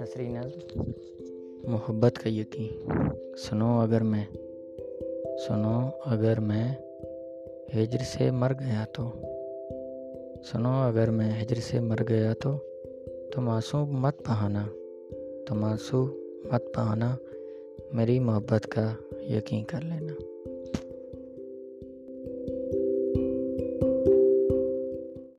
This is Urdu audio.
نثری نظم محبت کا یقین۔ سنو اگر میں، سنو اگر میں ہجر سے مر گیا تو۔ سنو اگر میں ہجر سے مر گیا تو۔ تم آنسو مت بہانا۔ تم آنسو مت بہانا۔ میری محبت کا یقین کر لینا۔